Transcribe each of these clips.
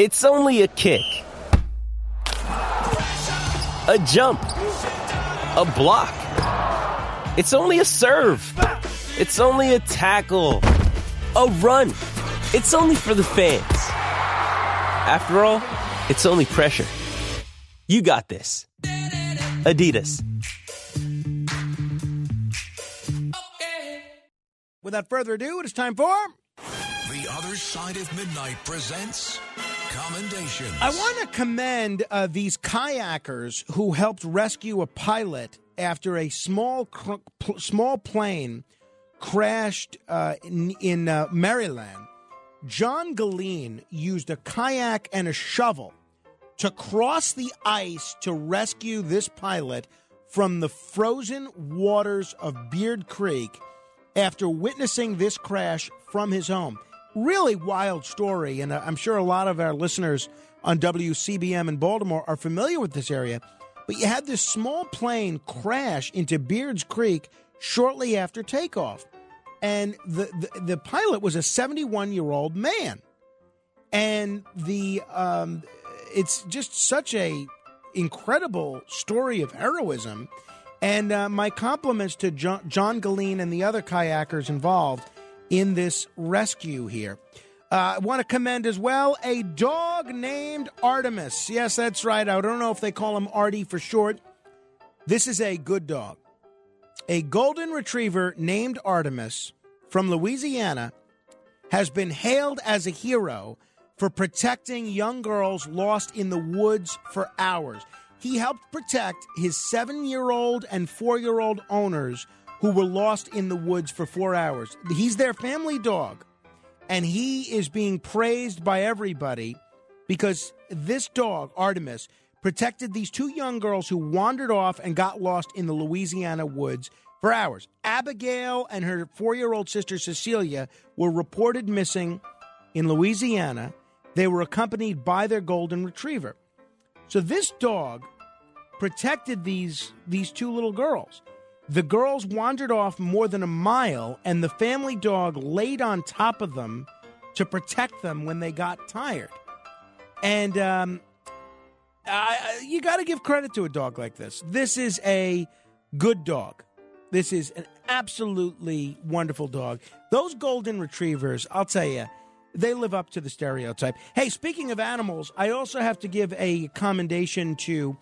It's only a kick, a jump, a block. It's only a serve. It's only a tackle, a run. It's only for the fans. After all, it's only pressure. You got this. Adidas. Without further ado, it is time for. The Other Side of Midnight presents Commendation. I want to commend uh, these kayakers who helped rescue a pilot after a small cr- pl- small plane crashed uh, in, in uh, Maryland. John Galeen used a kayak and a shovel to cross the ice to rescue this pilot from the frozen waters of Beard Creek after witnessing this crash from his home. Really wild story, and uh, I'm sure a lot of our listeners on WCBM in Baltimore are familiar with this area. But you had this small plane crash into Beards Creek shortly after takeoff. And the, the, the pilot was a 71 year old man. And the um, it's just such a incredible story of heroism. And uh, my compliments to John, John Galeen and the other kayakers involved in this rescue here. Uh, I want to commend as well a dog named Artemis. Yes, that's right. I don't know if they call him Artie for short. This is a good dog. A golden retriever named Artemis from Louisiana has been hailed as a hero for protecting young girls lost in the woods for hours. He helped protect his seven year old and four year old owners who were lost in the woods for four hours. He's their family dog, and he is being praised by everybody because this dog, Artemis, protected these two young girls who wandered off and got lost in the Louisiana woods for hours. Abigail and her four year old sister Cecilia were reported missing in Louisiana. They were accompanied by their golden retriever. So this dog protected these these two little girls. The girls wandered off more than a mile, and the family dog laid on top of them to protect them when they got tired. And um, I, you got to give credit to a dog like this. This is a good dog. This is an absolutely wonderful dog. Those golden retrievers, I'll tell you, they live up to the stereotype. Hey, speaking of animals, I also have to give a commendation to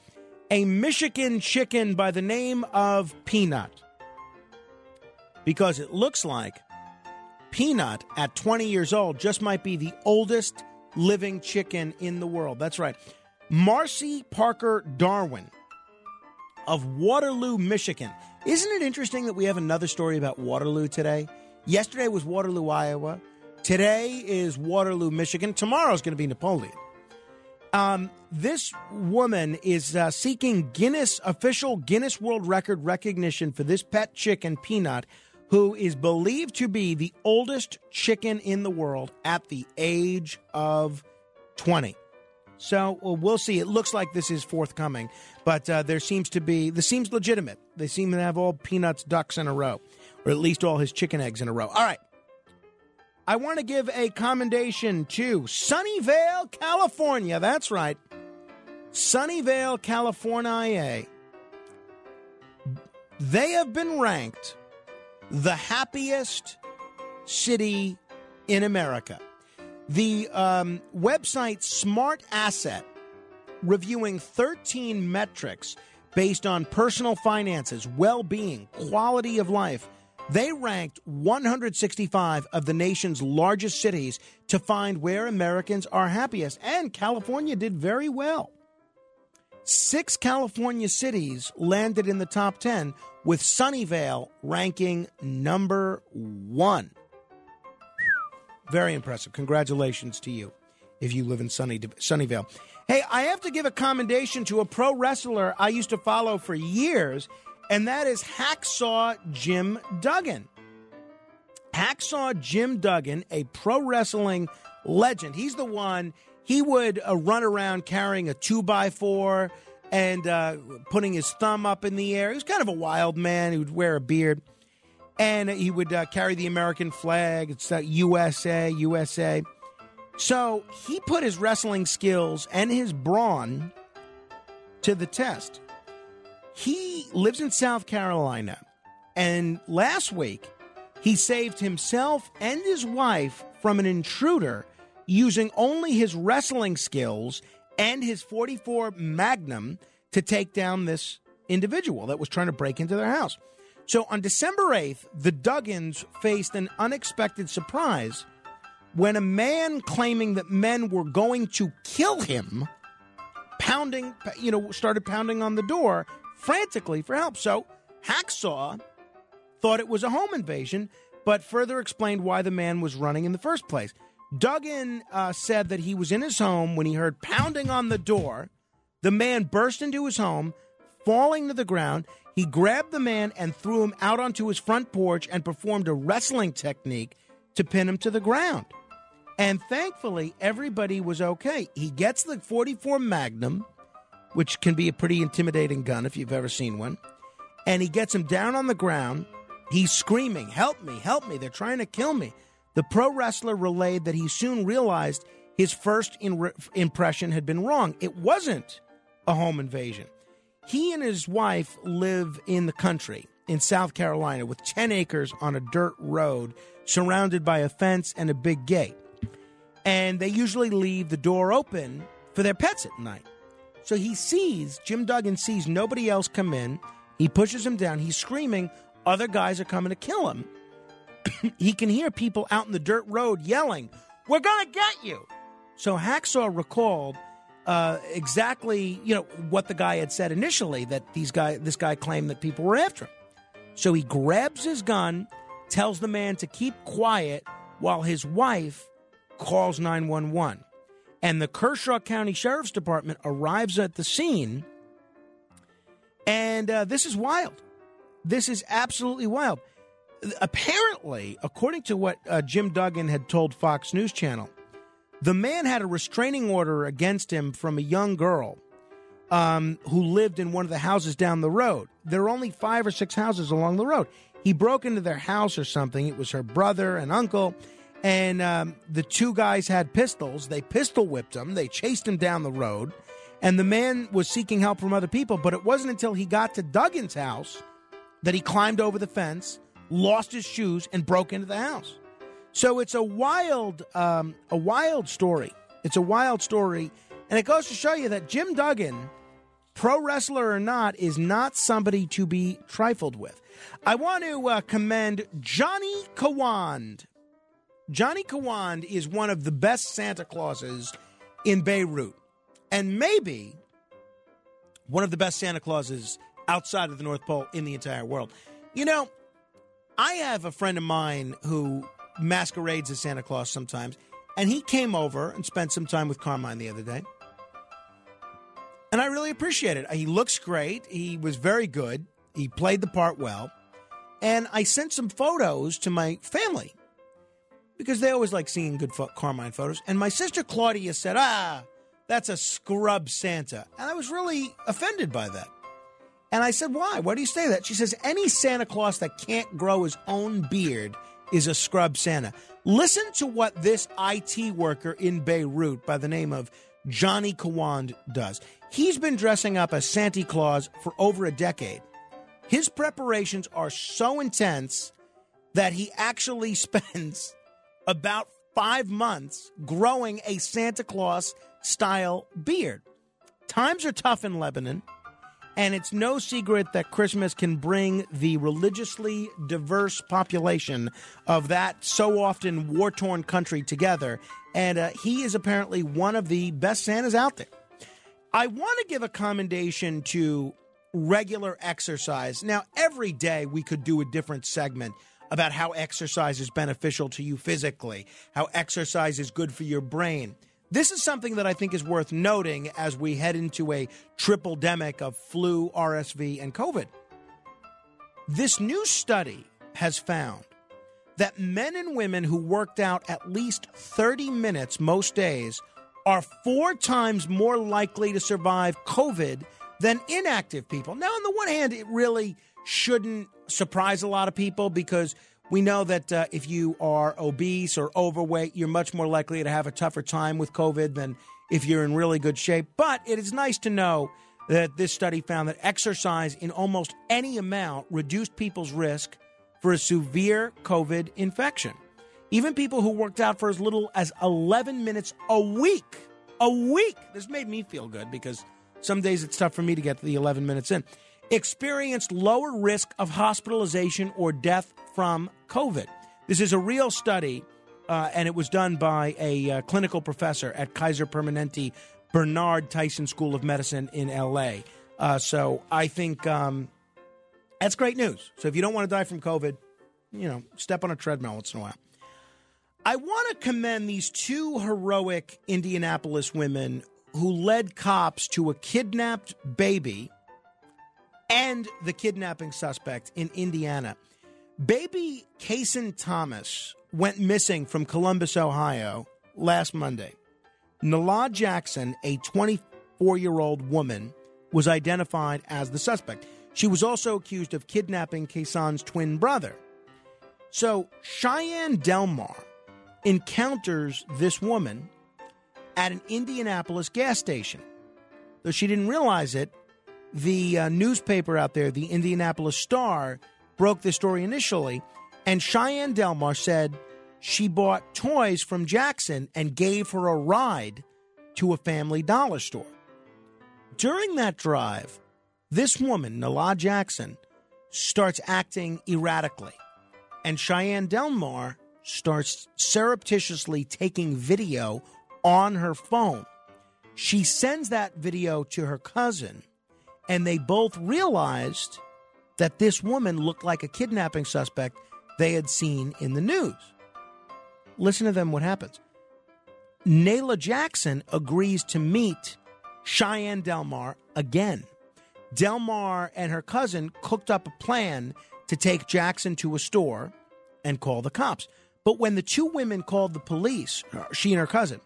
a Michigan chicken by the name of Peanut. Because it looks like Peanut, at 20 years old, just might be the oldest living chicken in the world. That's right. Marsi Parker Darwin of Waterloo, Michigan. Isn't it interesting that we have another story about Waterloo today? Yesterday was Waterloo, Iowa. Today is Waterloo, Michigan. Tomorrow is going to be Napoleon. Um, this woman is uh, seeking Guinness official Guinness World Record recognition for this pet chicken, Peanut, who is believed to be the oldest chicken in the world at the age of 20. So well, we'll see. It looks like this is forthcoming, but uh, there seems to be this seems legitimate. They seem to have all Peanuts ducks in a row, or at least all his chicken eggs in a row. All right. I want to give a commendation to Sunnyvale, California. That's right. Sunnyvale, California. They have been ranked the happiest city in America. The um, website Smart Asset, reviewing 13 metrics based on personal finances, well being, quality of life, they ranked 165 of the nation's largest cities to find where Americans are happiest, and California did very well. Six California cities landed in the top 10, with Sunnyvale ranking number one. Very impressive. Congratulations to you if you live in Sunny, Sunnyvale. Hey, I have to give a commendation to a pro wrestler I used to follow for years, and that is Hacksaw Jim Duggan. Hacksaw Jim Duggan, a pro wrestling legend. He's the one, he would uh, run around carrying a two by four and uh, putting his thumb up in the air. He was kind of a wild man. He would wear a beard and he would uh, carry the American flag. It's uh, USA, USA. So he put his wrestling skills and his brawn to the test. He lives in South Carolina, and last week he saved himself and his wife from an intruder using only his wrestling skills and his 44 Magnum to take down this individual that was trying to break into their house. So on December 8th, the Duggans faced an unexpected surprise when a man claiming that men were going to kill him pounding you know started pounding on the door frantically for help. So hacksaw thought it was a home invasion but further explained why the man was running in the first place. Duggan uh, said that he was in his home when he heard pounding on the door. The man burst into his home falling to the ground. He grabbed the man and threw him out onto his front porch and performed a wrestling technique to pin him to the ground. And thankfully, everybody was okay. He gets the 44 Magnum, which can be a pretty intimidating gun if you've ever seen one, and he gets him down on the ground. He's screaming, Help me, help me, they're trying to kill me. The pro wrestler relayed that he soon realized his first in- impression had been wrong. It wasn't a home invasion. He and his wife live in the country in South Carolina with 10 acres on a dirt road surrounded by a fence and a big gate and they usually leave the door open for their pets at night. So he sees, Jim Duggan sees nobody else come in. He pushes him down. He's screaming, other guys are coming to kill him. he can hear people out in the dirt road yelling, We're going to get you. So Hacksaw recalled uh, exactly, you know, what the guy had said initially that these guy, this guy claimed that people were after him. So he grabs his gun, tells the man to keep quiet while his wife calls 911. And the Kershaw County Sheriff's Department arrives at the scene. And uh, this is wild. This is absolutely wild. Apparently, according to what uh, Jim Duggan had told Fox News Channel, the man had a restraining order against him from a young girl um, who lived in one of the houses down the road. There are only five or six houses along the road. He broke into their house or something. It was her brother and uncle and um, the two guys had pistols. They pistol whipped him. They chased him down the road, and the man was seeking help from other people. But it wasn't until he got to Duggan's house that he climbed over the fence, lost his shoes, and broke into the house. So it's a wild, um, a wild story. It's a wild story, and it goes to show you that Jim Duggan, pro wrestler or not, is not somebody to be trifled with. I want to uh, commend Johnny Kawand Johnny Kawand is one of the best Santa Clauses in Beirut, and maybe one of the best Santa Clauses outside of the North Pole in the entire world. You know, I have a friend of mine who masquerades as Santa Claus sometimes, and he came over and spent some time with Carmine the other day. And I really appreciate it. He looks great. He was very good. He played the part well. And I sent some photos to my family because they always like seeing good fo- Carmine photos. And my sister Claudia said, ah, that's a scrub Santa. And I was really offended by that. And I said, why? Why do you say that? She says, any Santa Claus that can't grow his own beard is a scrub Santa. Listen to what this IT worker in Beirut by the name of Johnny Kawand does. He's been dressing up as Santa Claus for over a decade. His preparations are so intense that he actually spends about five months growing a Santa Claus style beard. Times are tough in Lebanon, and it's no secret that Christmas can bring the religiously diverse population of that so often war torn country together. And uh, he is apparently one of the best Santas out there. I want to give a commendation to regular exercise. Now, every day we could do a different segment about how exercise is beneficial to you physically, how exercise is good for your brain. This is something that I think is worth noting as we head into a triple demic of flu, RSV, and COVID. This new study has found that men and women who worked out at least 30 minutes most days are four times more likely to survive COVID than inactive people. Now, on the one hand, it really shouldn't surprise a lot of people because We know that uh, if you are obese or overweight, you're much more likely to have a tougher time with COVID than if you're in really good shape. But it is nice to know that this study found that exercise in almost any amount reduced people's risk for a severe COVID infection. Even people who worked out for as little as 11 minutes a week, a week, this made me feel good because some days it's tough for me to get the 11 minutes in, experienced lower risk of hospitalization or death from COVID. This is a real study, uh, and it was done by a uh, clinical professor at Kaiser Permanente Bernard Tyson School of Medicine in LA. Uh, so I think um, that's great news. So if you don't want to die from COVID, you know, step on a treadmill once in a while. I want to commend these two heroic Indianapolis women who led cops to a kidnapped baby and the kidnapping suspect in Indiana. Baby Kason Thomas went missing from Columbus, Ohio last Monday. Nala Jackson, a 24 year old woman, was identified as the suspect. She was also accused of kidnapping Kason's twin brother. So Cheyenne Delmar encounters this woman at an Indianapolis gas station. Though she didn't realize it, the uh, newspaper out there, the Indianapolis Star, broke the story initially, and Cheyenne Delmar said she bought toys from Jackson and gave her a ride to a family dollar store. During that drive, this woman, Nala Jackson, starts acting erratically, and Cheyenne Delmar starts surreptitiously taking video on her phone. She sends that video to her cousin, and they both realized that this woman looked like a kidnapping suspect they had seen in the news. Listen to them what happens. Nayla Jackson agrees to meet Cheyenne Delmar again. Delmar and her cousin cooked up a plan to take Jackson to a store and call the cops. But when the two women called the police, uh, she and her cousin,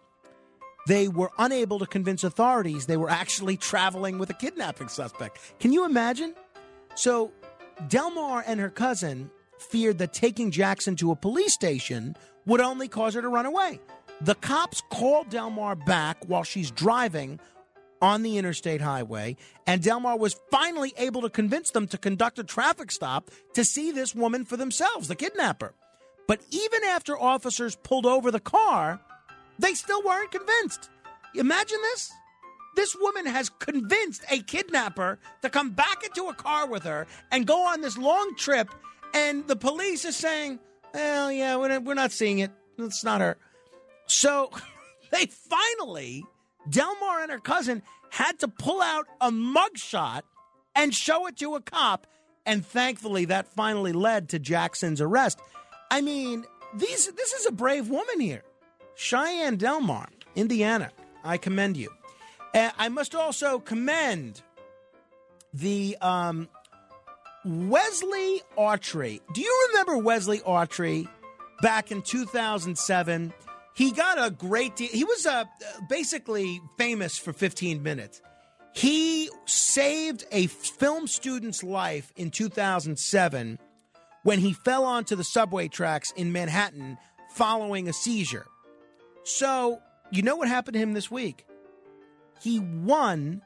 they were unable to convince authorities they were actually traveling with a kidnapping suspect. Can you imagine? So Delmar and her cousin feared that taking Jackson to a police station would only cause her to run away. The cops called Delmar back while she's driving on the interstate highway, and Delmar was finally able to convince them to conduct a traffic stop to see this woman for themselves, the kidnapper. But even after officers pulled over the car, they still weren't convinced. Imagine this. This woman has convinced a kidnapper to come back into a car with her and go on this long trip, and the police is saying, well, yeah, we're not, we're not seeing it. It's not her. So they finally, Delmar and her cousin had to pull out a mugshot and show it to a cop. And thankfully, that finally led to Jackson's arrest. I mean, these this is a brave woman here. Cheyenne Delmar, Indiana. I commend you. Uh, I must also commend the um, Wesley Autry. Do you remember Wesley Autry back in 2007? He got a great deal. He was uh, basically famous for 15 minutes. He saved a film student's life in 2007 when he fell onto the subway tracks in Manhattan following a seizure. So, you know what happened to him this week? He won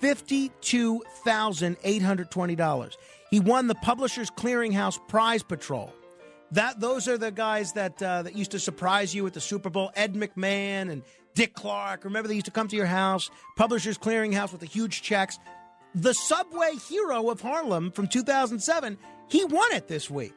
$52,820. He won the Publishers Clearinghouse Prize Patrol. That those are the guys that uh, that used to surprise you at the Super Bowl. Ed McMahon and Dick Clark. Remember they used to come to your house, Publishers Clearinghouse with the huge checks. The Subway Hero of Harlem from 2007, he won it this week.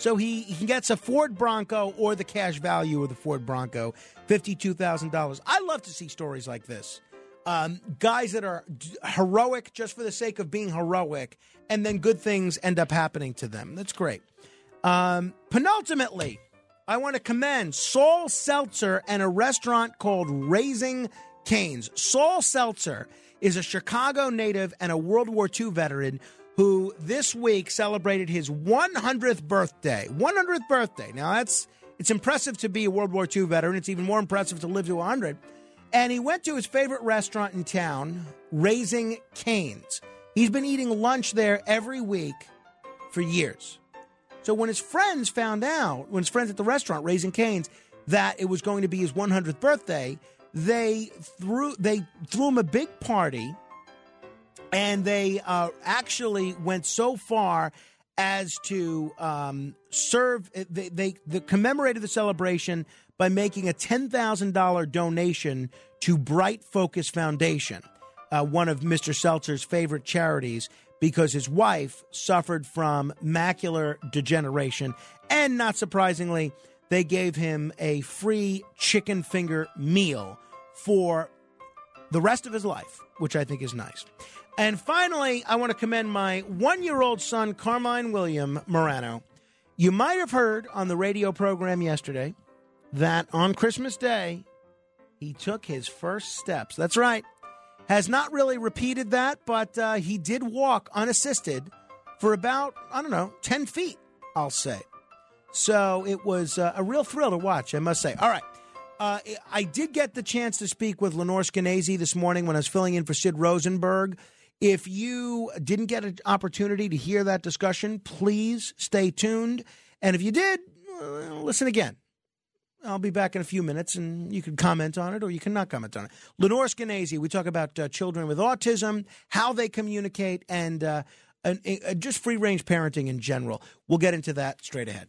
So he, he gets a Ford Bronco or the cash value of the Ford Bronco, $52,000. I love to see stories like this. Um, guys that are d- heroic just for the sake of being heroic, and then good things end up happening to them. That's great. Um, penultimately, I want to commend Saul Seltzer and a restaurant called Raising Cane's. Saul Seltzer is a Chicago native and a World War II veteran who this week celebrated his 100th birthday. 100th birthday. Now that's it's impressive to be a World War II veteran. It's even more impressive to live to 100. And he went to his favorite restaurant in town, Raising Cane's. He's been eating lunch there every week for years. So when his friends found out, when his friends at the restaurant, Raising Cane's, that it was going to be his 100th birthday, they threw they threw him a big party, and they uh, actually went so far as to um, serve. They, they, they commemorated the celebration by making a ten thousand dollar donation to Bright Focus Foundation, uh, one of Mr. Seltzer's favorite charities, because his wife suffered from macular degeneration, and not surprisingly they gave him a free chicken finger meal for the rest of his life, which I think is nice. And finally, I want to commend my one year old son, Carmine William Morano. You might have heard on the radio program yesterday that on Christmas Day, he took his first steps. That's right. Has not really repeated that, but uh, he did walk unassisted for about, I don't know, 10 feet, I'll say. So it was uh, a real thrill to watch, I must say. All right. Uh, I did get the chance to speak with Lenore Skenazy this morning when I was filling in for Sid Rosenberg. If you didn't get an opportunity to hear that discussion, please stay tuned. And if you did, uh, listen again. I'll be back in a few minutes and you can comment on it or you can not comment on it. Lenore Skenazy, we talk about uh, children with autism, how they communicate, and, uh, and just free range parenting in general. We'll get into that straight ahead.